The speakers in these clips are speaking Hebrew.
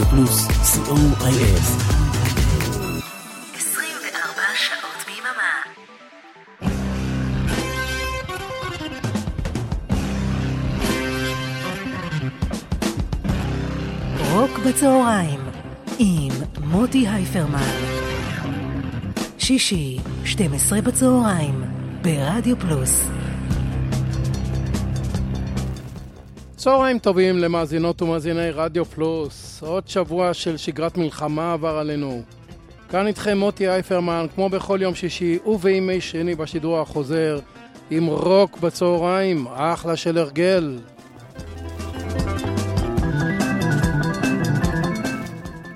רדיו פלוס, co.il. 24 שעות ביממה. רוק בצהריים עם מוטי הייפרמן. שישי, 12 בצהריים, ברדיו פלוס. צהריים טובים למאזינות ומאזיני רדיו פלוס. עוד שבוע של שגרת מלחמה עבר עלינו. כאן איתכם מוטי אייפרמן, כמו בכל יום שישי ובימי שני בשידור החוזר, עם רוק בצהריים, אחלה של הרגל.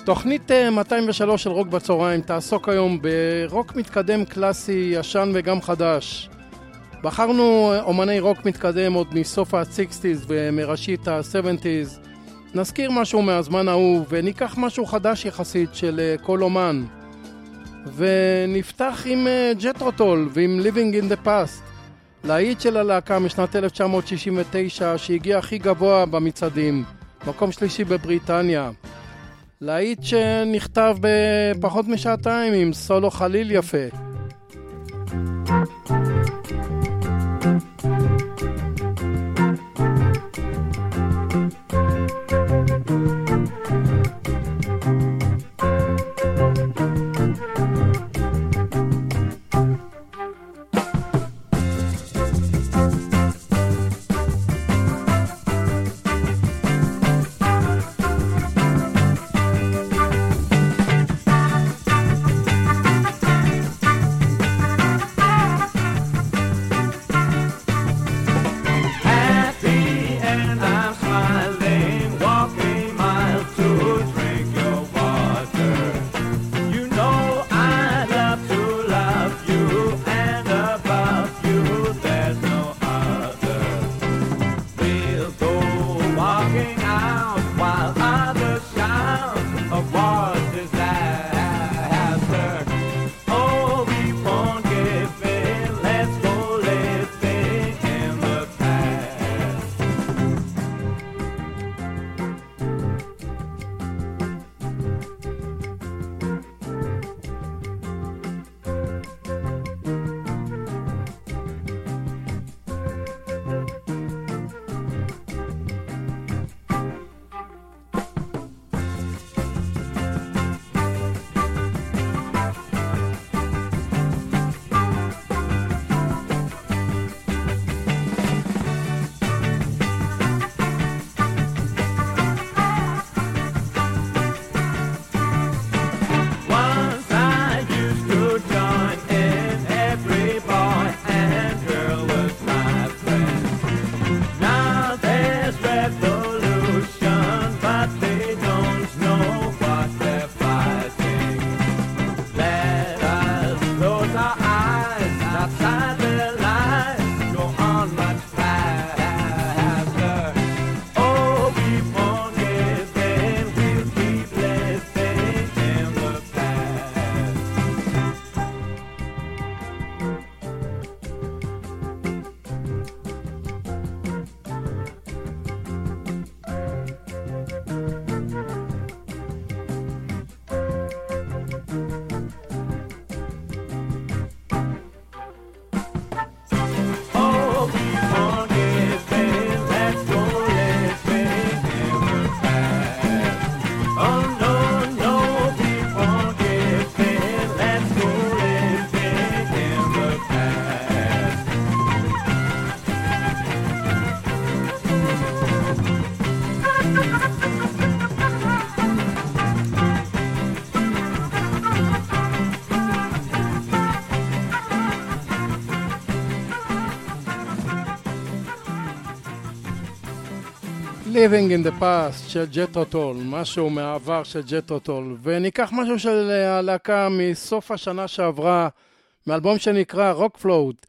תוכנית 203 של רוק בצהריים תעסוק היום ברוק מתקדם קלאסי, ישן וגם חדש. בחרנו אומני רוק מתקדם עוד מסוף ה-60's ומראשית ה-70's. נזכיר משהו מהזמן ההוא וניקח משהו חדש יחסית של כל אומן. ונפתח עם ג'טרוטול ועם Living in the Past. להיט של הלהקה משנת 1969 שהגיע הכי גבוה במצעדים, מקום שלישי בבריטניה. להיט שנכתב בפחות משעתיים עם סולו חליל יפה. Thank you. Living in the Past של ג'תרו טול, משהו מהעבר של ג'תרו טול, וניקח משהו של הלהקה מסוף השנה שעברה, מאלבום שנקרא רוק פלוט.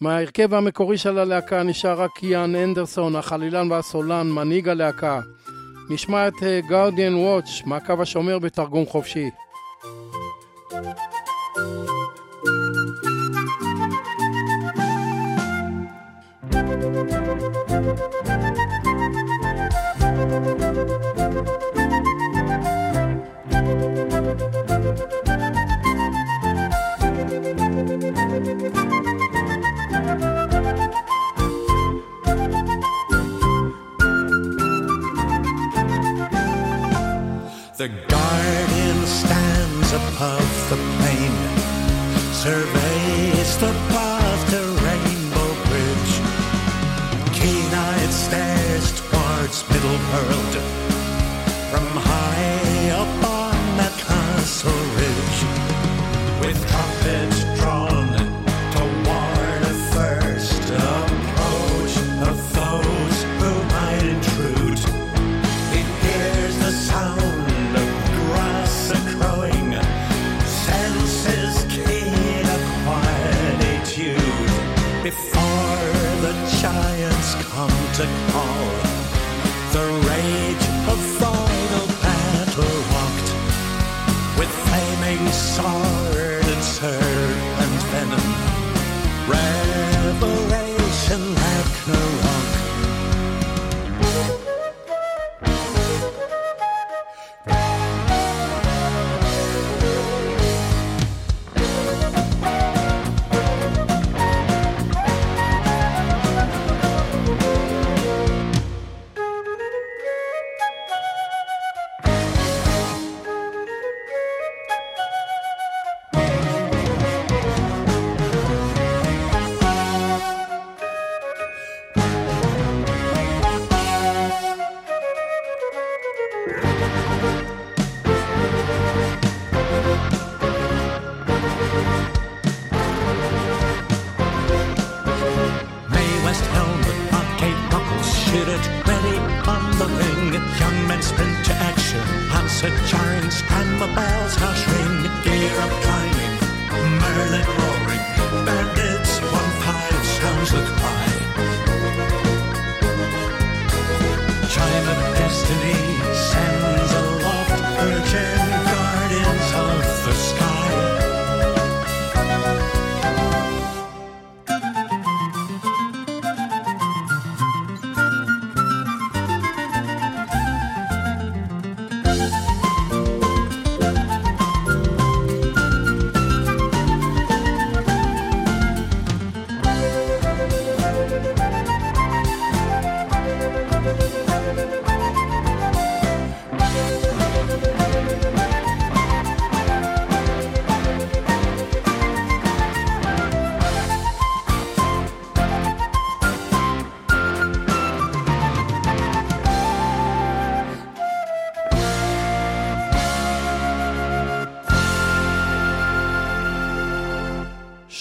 מההרכב המקורי של הלהקה נשאר רק יאן אנדרסון, החלילן והסולן, מנהיג הלהקה. נשמע את Guardian's Watch מהקו השומר בתרגום חופשי. thank you the pain, surveys the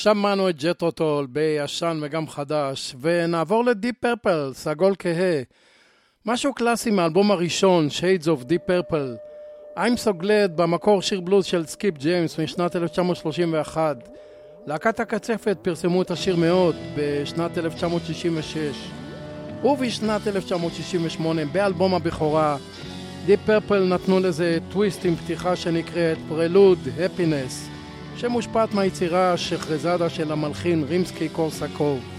שמענו את ג'תרו טול בישן וגם חדש, ונעבור לדיפ פרפל, סגול כהה. משהו קלאסי מהאלבום הראשון, Shades of Deep Purple. I'm so glad במקור שיר בלוז של סקיפ ג'יימס משנת 1931. להקת הקצפת פרסמו את השיר מאוד בשנת 1966. ובשנת 1968, באלבום הבכורה, דיפ פרפל נתנו לזה טוויסט עם פתיחה שנקראת פרלוד הפינס, שמושפעת מהיצירה שחרזדה של המלחין רימסקי קורסקוב.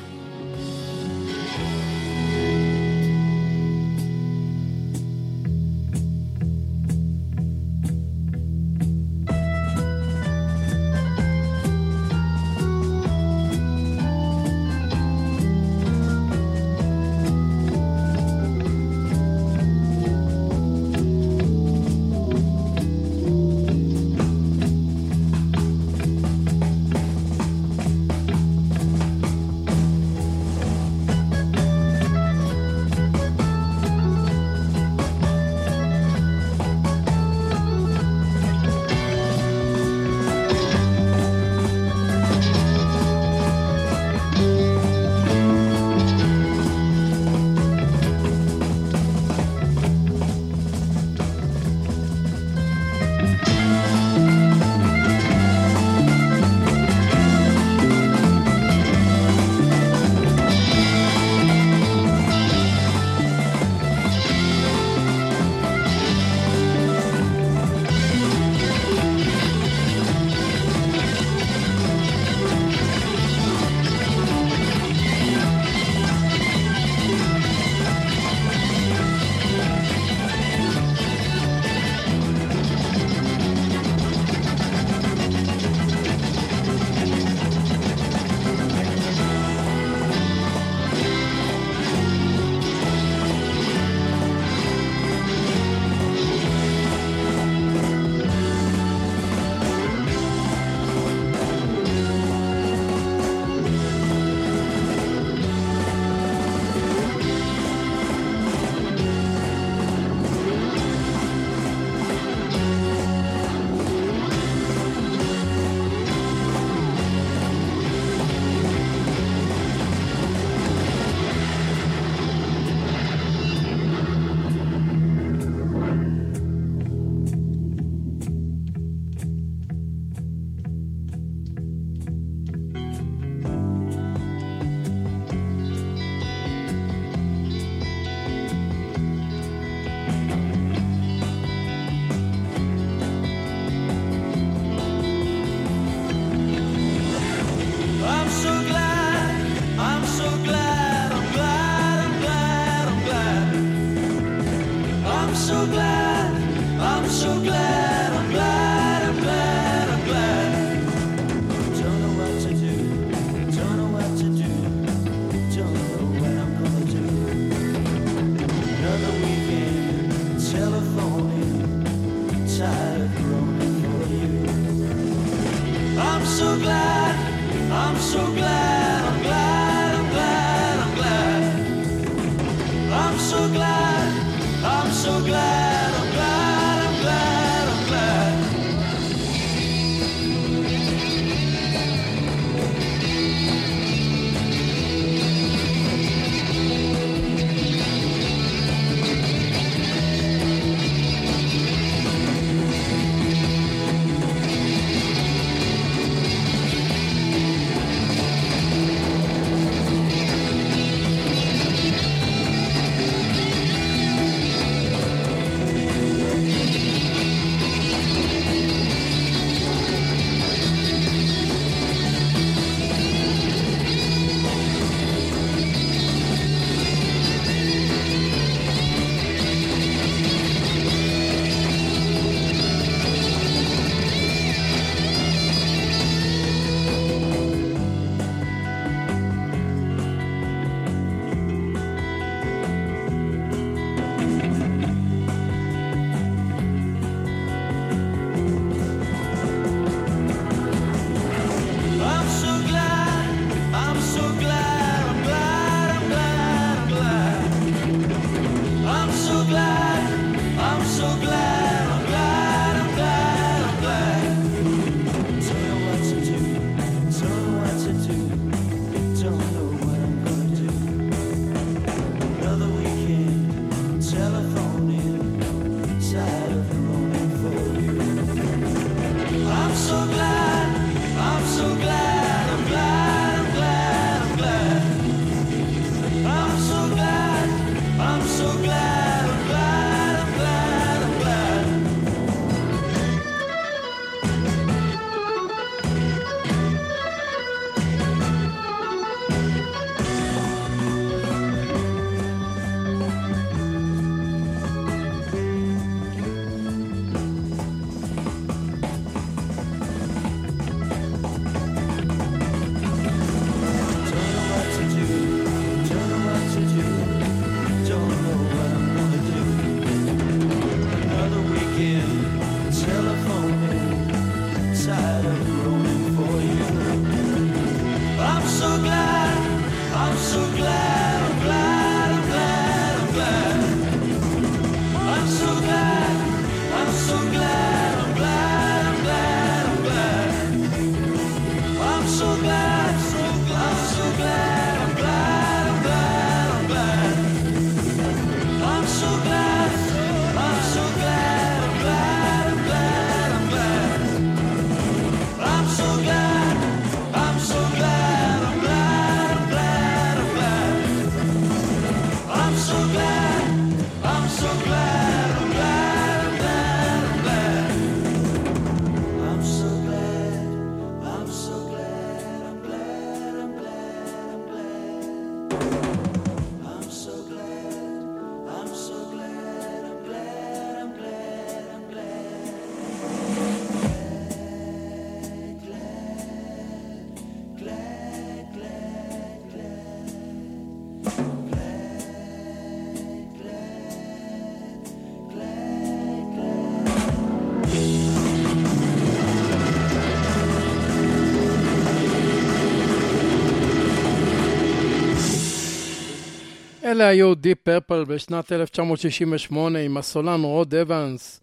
אלה היו דיפ פרפל בשנת 1968 עם הסולן רוד אבנס.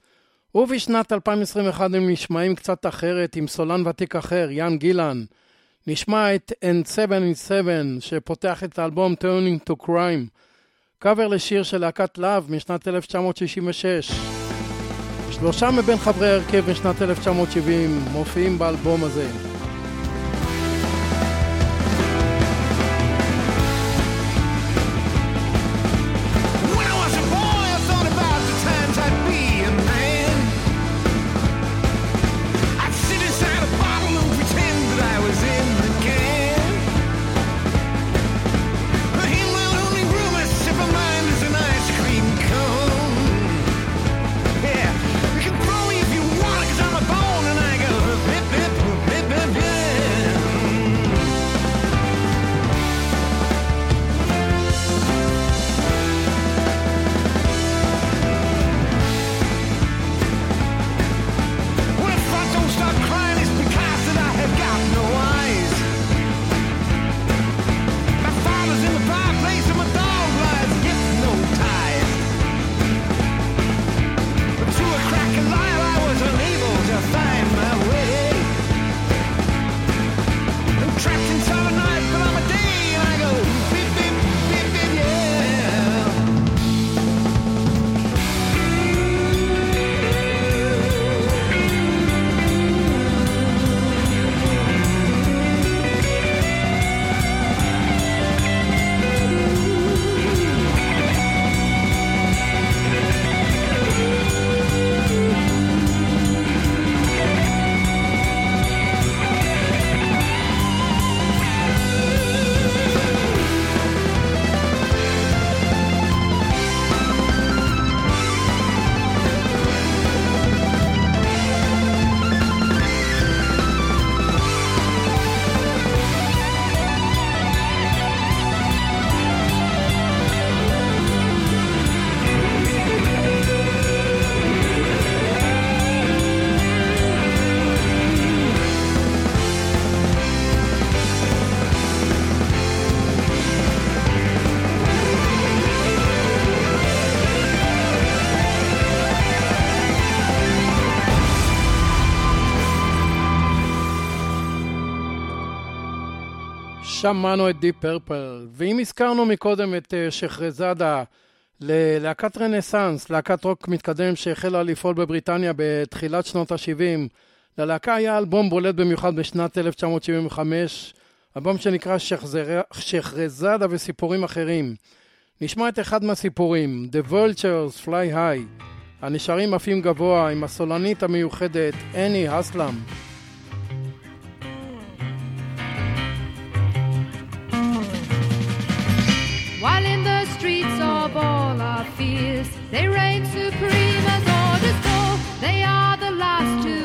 ובשנת 2021 הם נשמעים קצת אחרת עם סולן ותיק אחר, יאן גילן. נשמע את N7 שפותח את האלבום Turning to Crime. קאבר לשיר של להקת לאב משנת 1966. שלושה מבין חברי ההרכב משנת 1970 מופיעים באלבום הזה. שמענו את דיפ פרפל, ואם הזכרנו מקודם את אה, שחרזאדה ללהקת רנסאנס, להקת רוק מתקדם שהחלה לפעול בבריטניה בתחילת שנות ה-70, ללהקה היה אלבום בולט במיוחד בשנת 1975, אלבום שנקרא שחרזאדה וסיפורים אחרים. נשמע את אחד מהסיפורים, The Vultures Fly High, הנשרים עפים גבוה עם הסולנית המיוחדת, אנני האסלם. While in the streets of all our fears, they reign supreme as orders go. They are the last to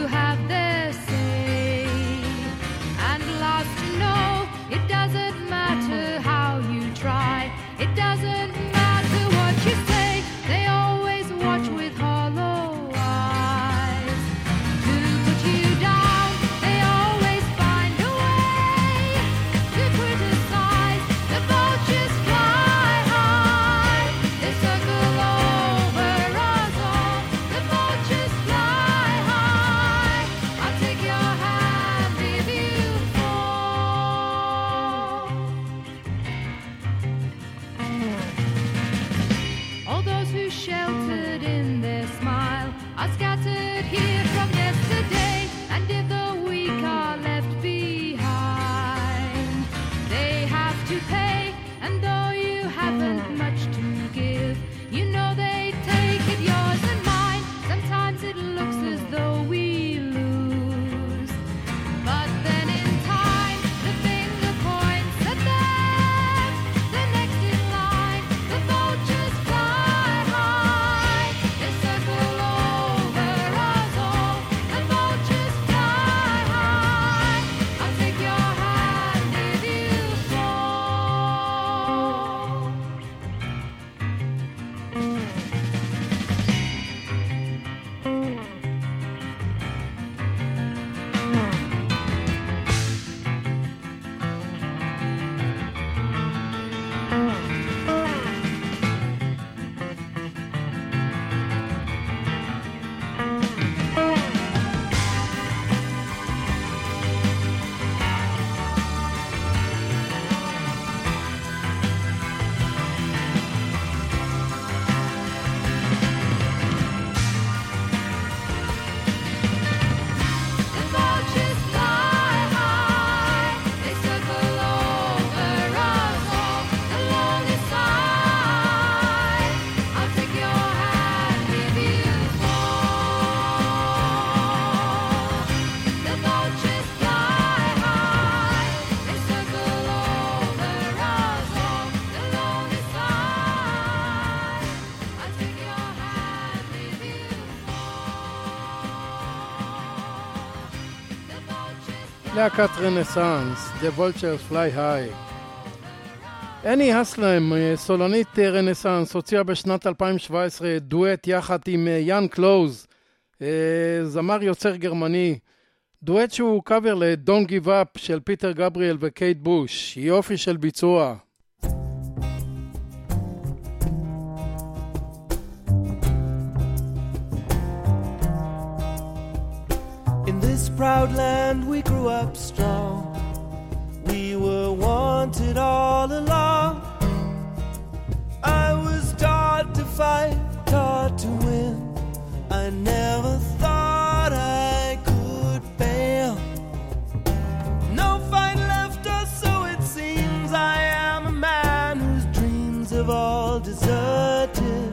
להקת רנסאנס, The Vultures Fly High. אנני האסלם, סולנית רנסאנס, הוציאה בשנת 2017 דואט יחד עם יאן קלוז, אה, זמר יוצר גרמני. דואט שהוא קאבר ל-Don't Give Up של פיטר גבריאל וקייט בוש. יופי של ביצוע. Proud land we grew up strong. We were wanted all along. I was taught to fight, taught to win. I never thought I could fail. No fight left, us, so it seems. I am a man whose dreams have all deserted.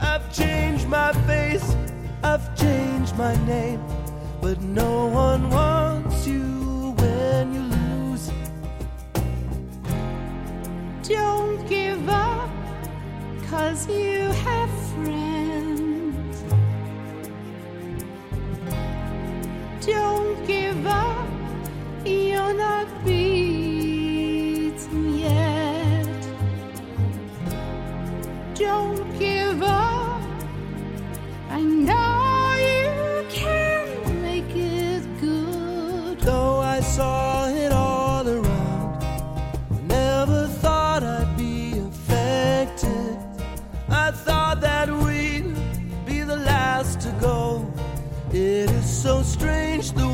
I've changed my face, I've changed my name, but no one wants you when you lose. Don't give up, cause you have friends. Don't give up, you're not beaten yet. Don't give up, I know you can saw it all around, never thought I'd be affected. I thought that we'd be the last to go. It is so strange. I the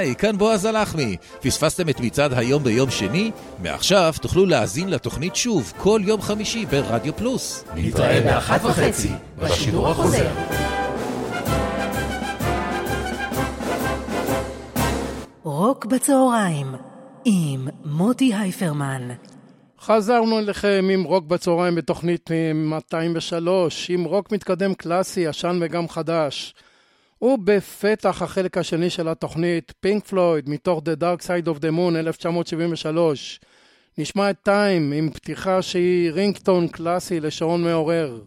היי, כאן בועז הלחמי. פספסתם את מצעד היום ביום שני? מעכשיו תוכלו להאזין לתוכנית שוב כל יום חמישי ברדיו פלוס. נתראה באחת וחצי, בשידור החוזר. רוק בצהריים עם מוטי הייפרמן. חזרנו אליכם עם רוק בצהריים בתוכנית אה, 203, עם רוק מתקדם קלאסי, ישן וגם חדש. ובפתח החלק השני של התוכנית, פינק פלויד, מתוך The Dark Side of the Moon, 1973. נשמע את טיים עם פתיחה שהיא רינגטון קלאסי לשעון מעורר.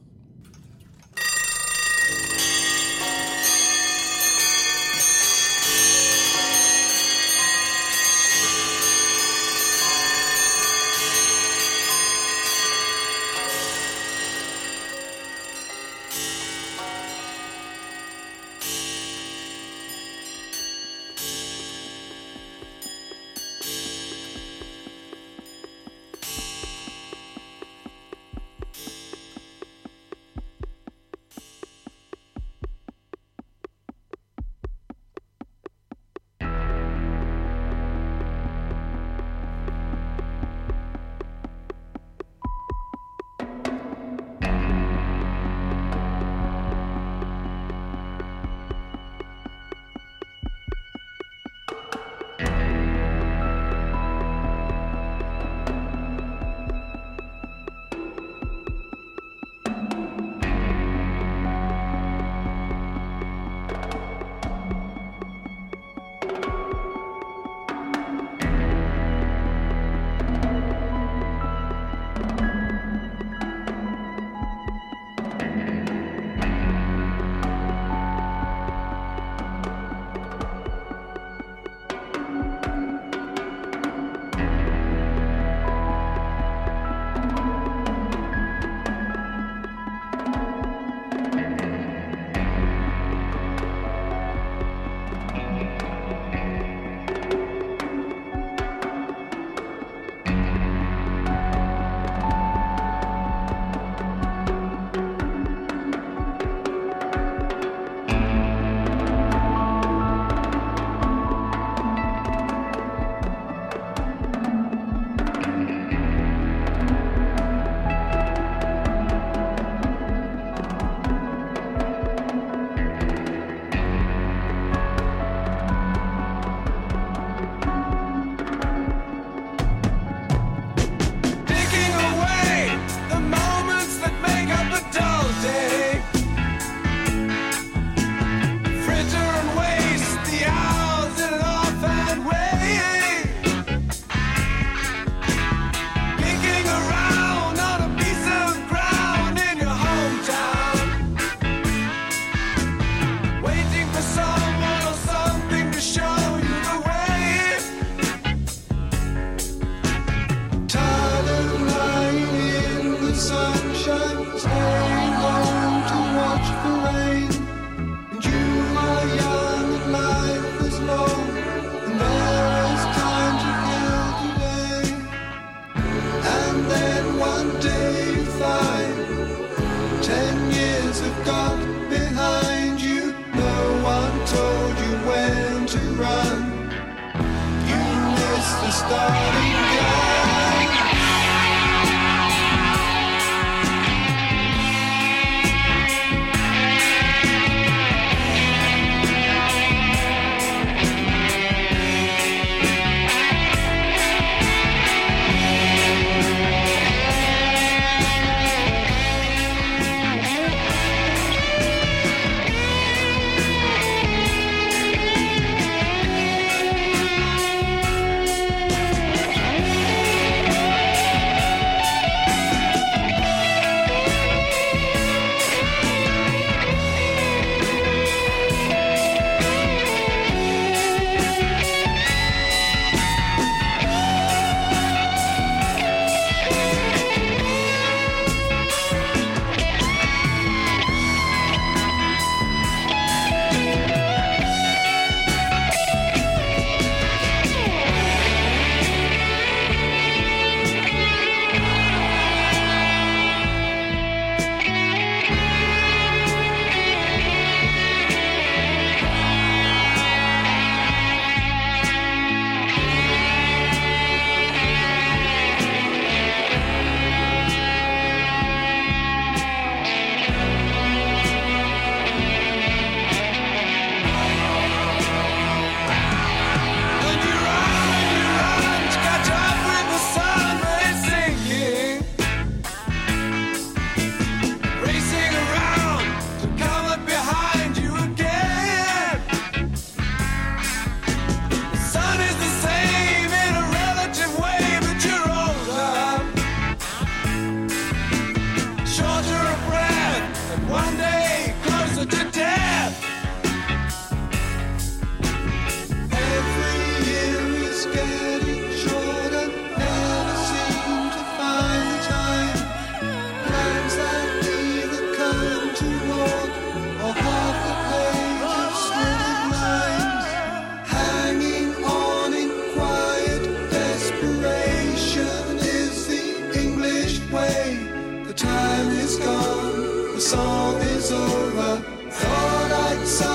is gone, the song is over. Thought I'd sign.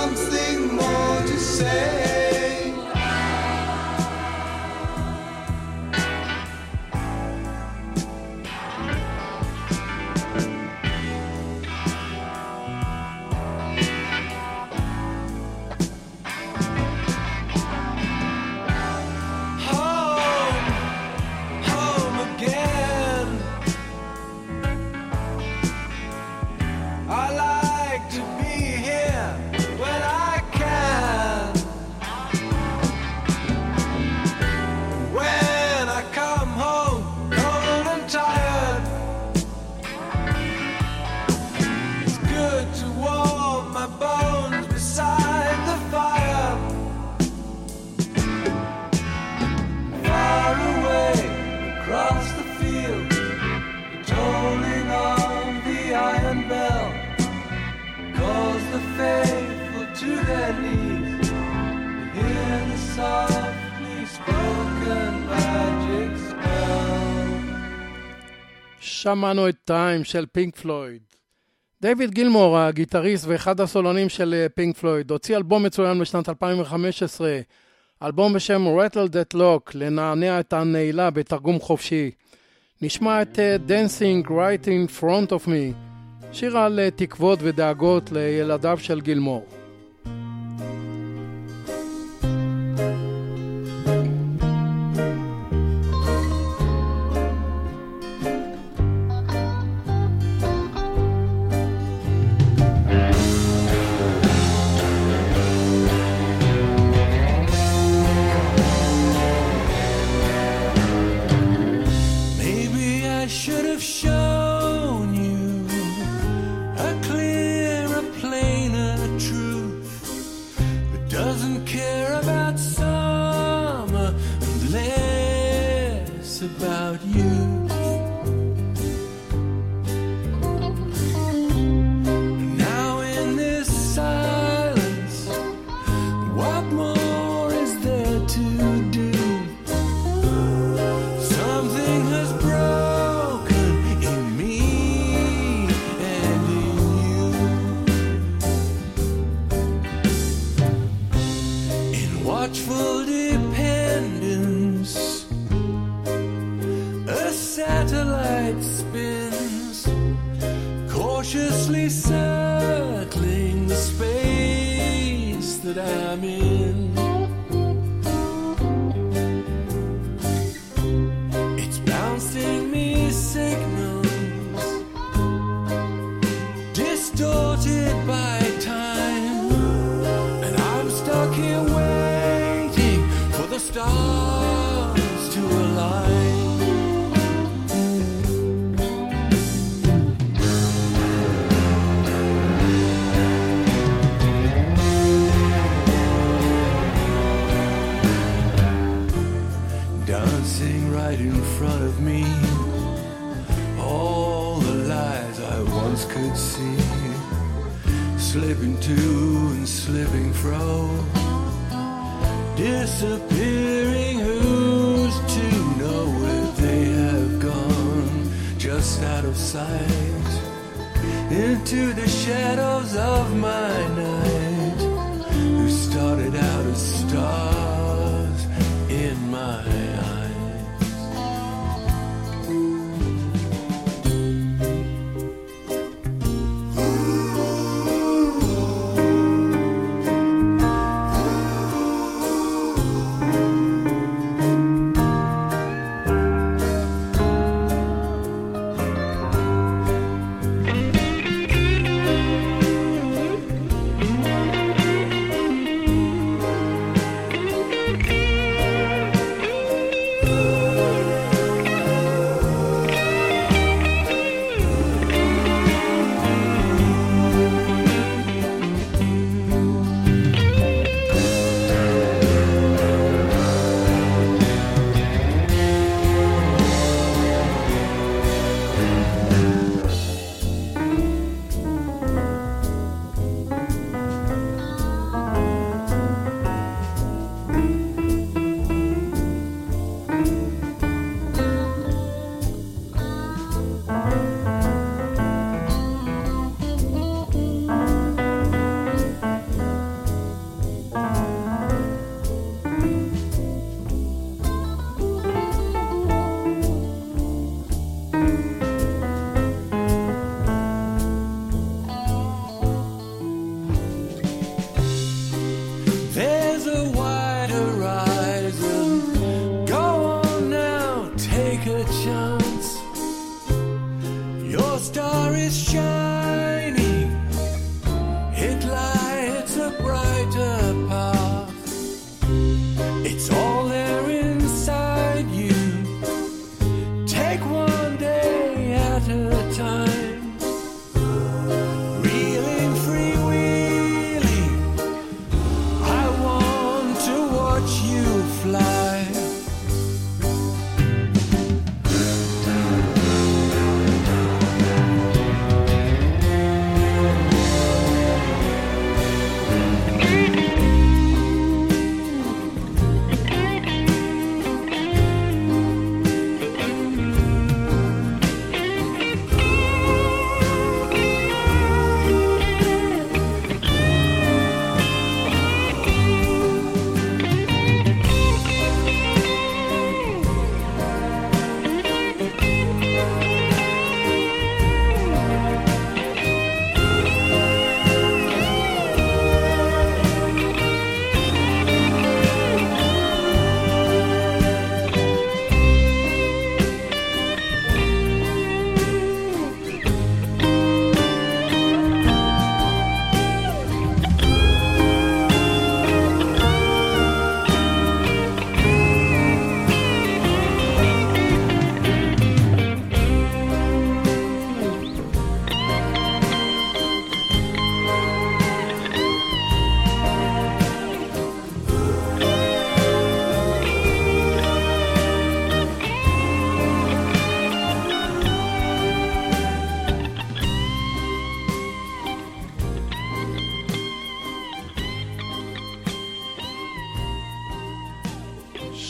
שמענו את טיים של פינק פלויד. דייוויד גילמור, הגיטריסט ואחד הסולונים של אה, פינק פלויד, הוציא אלבום מצוין בשנת 2015, אלבום בשם Rattle That Lock, לנענע את הנעילה בתרגום חופשי. נשמע את אה, Dancing Right in Front of Me, שיר על אה, תקוות ודאגות לילדיו של גילמור. of mine.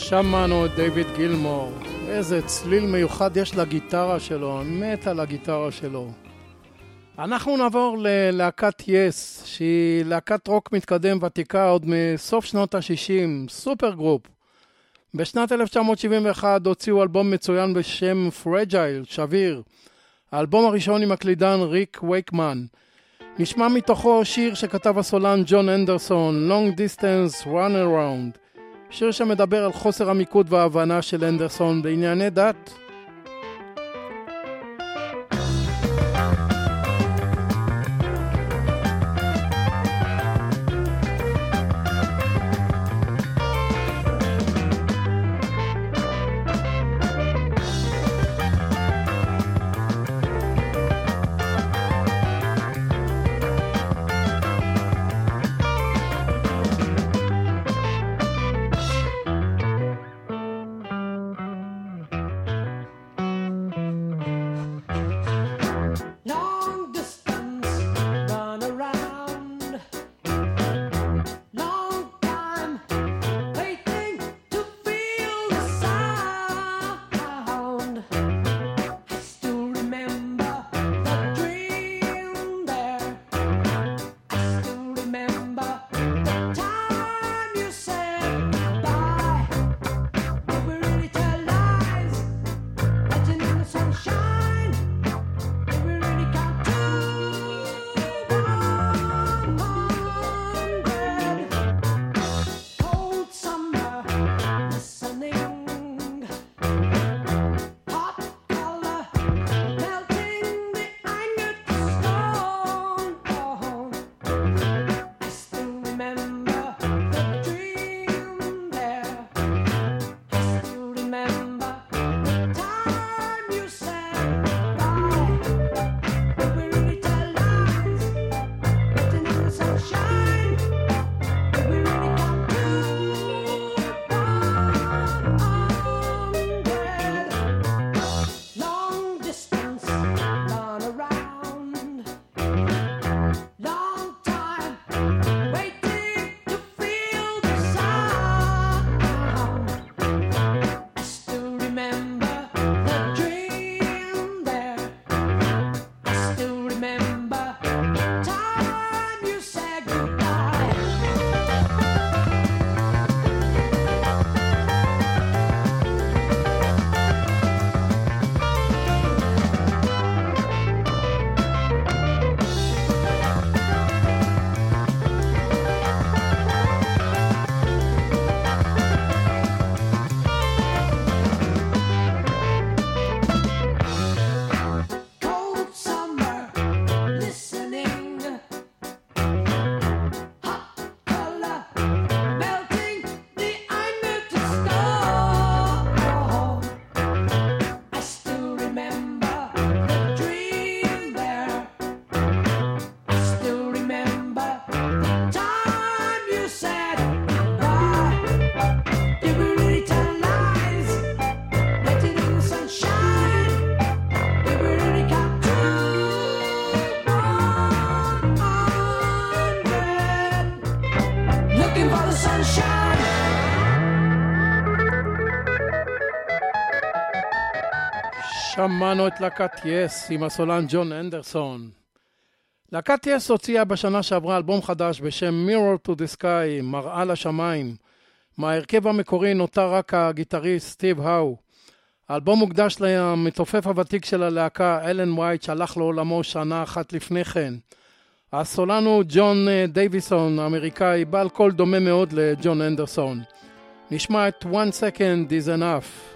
שמענו את דיוויד גילמור. איזה צליל מיוחד יש לגיטרה שלו, מת על הגיטרה שלו. אנחנו נעבור ללהקת יס, שהיא להקת רוק מתקדם ותיקה עוד מסוף שנות ה-60, super group. בשנת 1971 הוציאו אלבום מצוין בשם Fragile, שביר. האלבום הראשון עם הקלידן ריק וייקמן. נשמע מתוכו שיר שכתב הסולן ג'ון אנדרסון, Long Distance Runaround. שיר שמדבר על חוסר המיקוד וההבנה של אנדרסון בענייני דת. שמענו את להקת יס עם הסולן ג'ון אנדרסון. להקת יס הוציאה בשנה שעברה אלבום חדש בשם Mirror to the Sky, מראה לשמיים. מההרכב המקורי נותר רק הגיטריסט סטיב האו. האלבום מוקדש למתופף הוותיק של הלהקה, אלן וייט, שהלך לעולמו שנה אחת לפני כן. הסולן הוא ג'ון אה, דייוויסון האמריקאי, בעל קול דומה מאוד לג'ון אנדרסון. נשמע את One Second is Enough.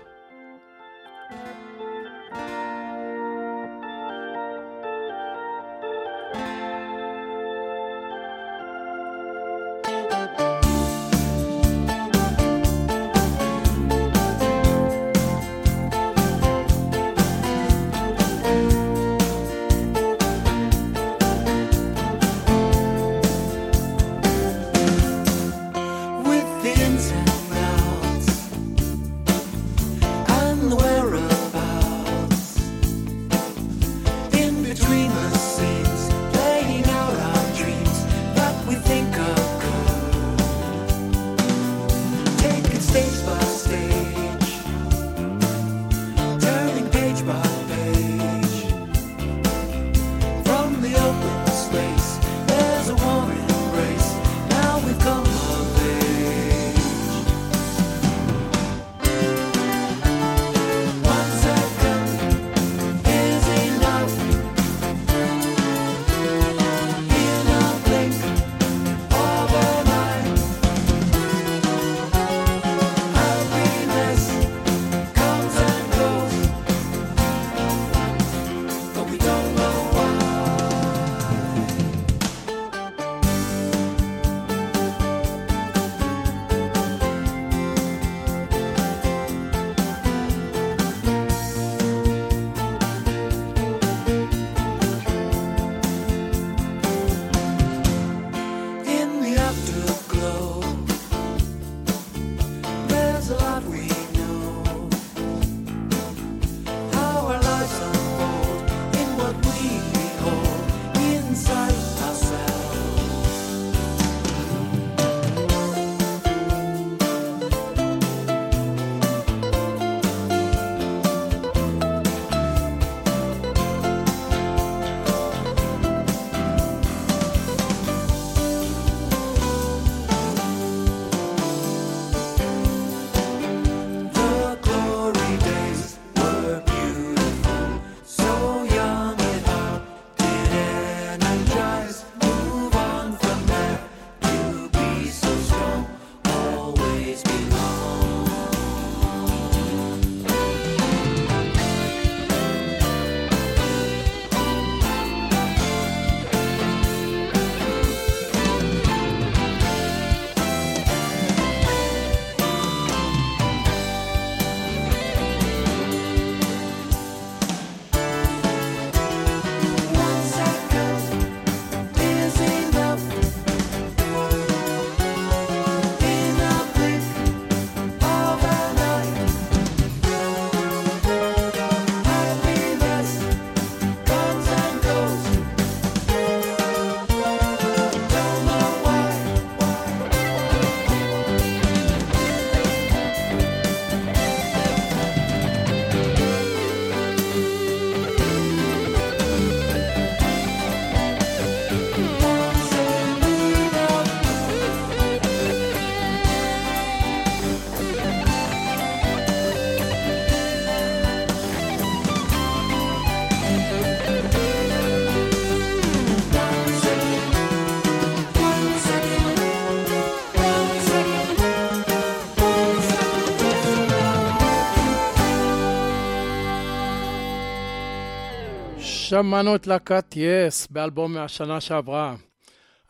שמענו את להקת יס yes, באלבום מהשנה שעברה.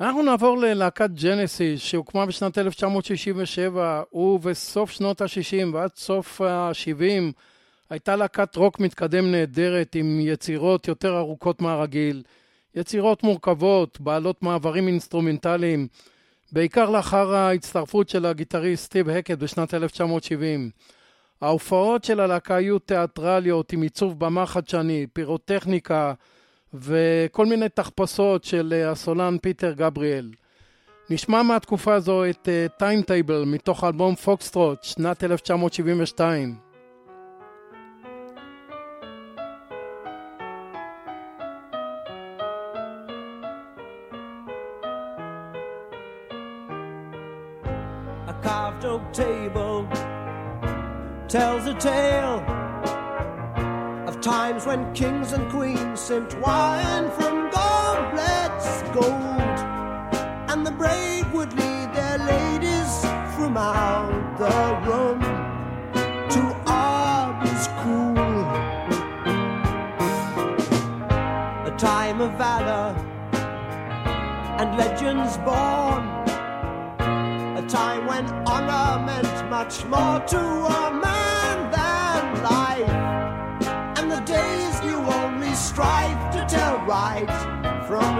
אנחנו נעבור ללהקת ג'נסיס, שהוקמה בשנת 1967, ובסוף שנות ה-60 ועד סוף ה-70 הייתה להקת רוק מתקדם נהדרת עם יצירות יותר ארוכות מהרגיל, יצירות מורכבות, בעלות מעברים אינסטרומנטליים, בעיקר לאחר ההצטרפות של הגיטריסט סטיב הקט בשנת 1970. ההופעות של הלהקה היו תיאטרליות עם עיצוב במה חדשני, פירוטכניקה וכל מיני תחפושות של אה, הסולן פיטר גבריאל. נשמע מהתקופה הזו את אה, Time Table אה, מתוך אלבום Foxtrot, שנת 1972. table tells a tale of times when kings and queens sent wine from goblets gold, and the brave would lead their ladies from out the room to arms cool. A time of valor and legends born, a time when honor meant much more to a man.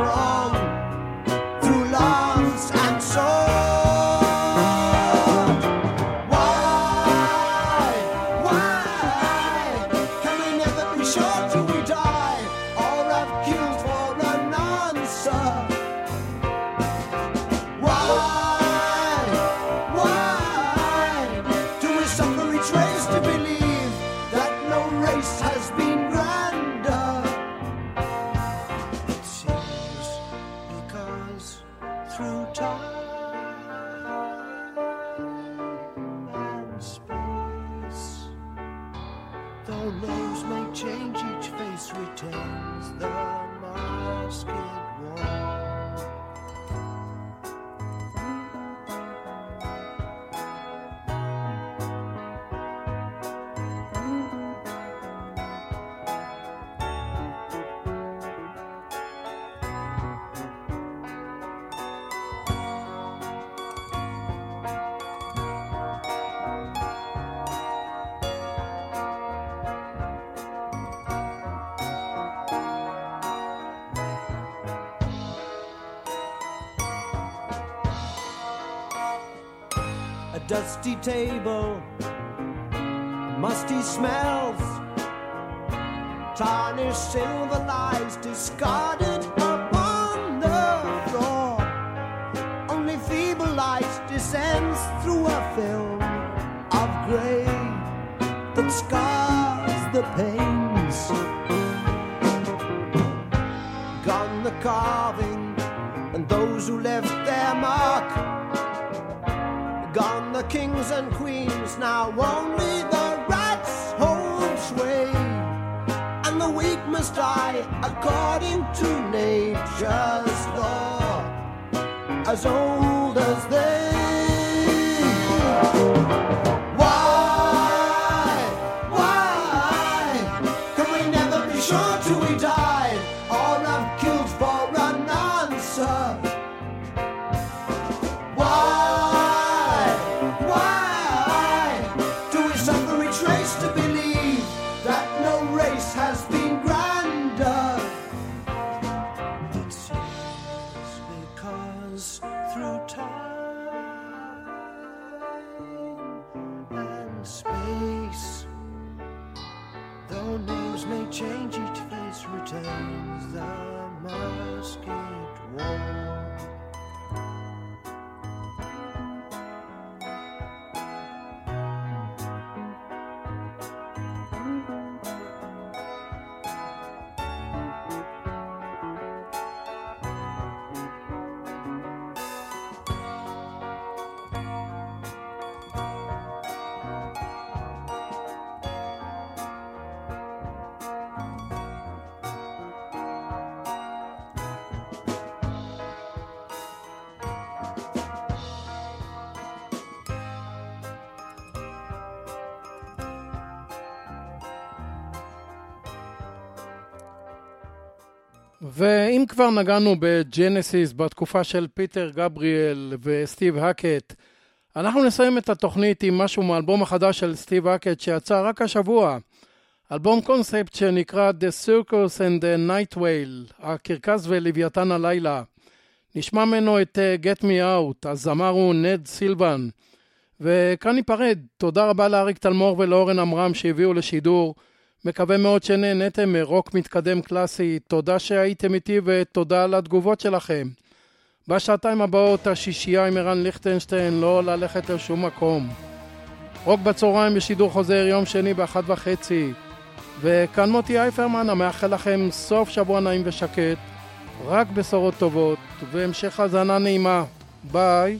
wrong. dusty table, musty smells, tarnished silver lies discarded. kings and queens, now only the rats hold sway, and the weak must die according to nature's law, as old as they. כבר נגענו בג'נסיס בתקופה של פיטר גבריאל וסטיב האקט, אנחנו נסיים את התוכנית עם משהו מאלבום החדש של סטיב האקט שיצא רק השבוע. אלבום קונספט שנקרא The Circus and the Night Whale, הקרקס ולוויתן הלילה. נשמע ממנו את אה, Get Me Out, הזמר הוא נד סילבן. וכאן ניפרד, תודה רבה לאריק תלמור ולאורן עמרם שהביאו לשידור. מקווה מאוד שנהנתם מרוק מתקדם קלאסי, תודה שהייתם איתי ותודה על התגובות שלכם. בשעתיים הבאות השישייה עם ערן ליכטנשטיין לא ללכת לשום מקום. רוק בצהריים בשידור חוזר יום שני באחת וחצי. וכאן מוטי אייפרמן המאחל לכם סוף שבוע נעים ושקט, רק בשורות טובות, והמשך האזנה נעימה. ביי.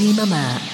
רדיו פלוס, co.il. 24 שעות ביממה.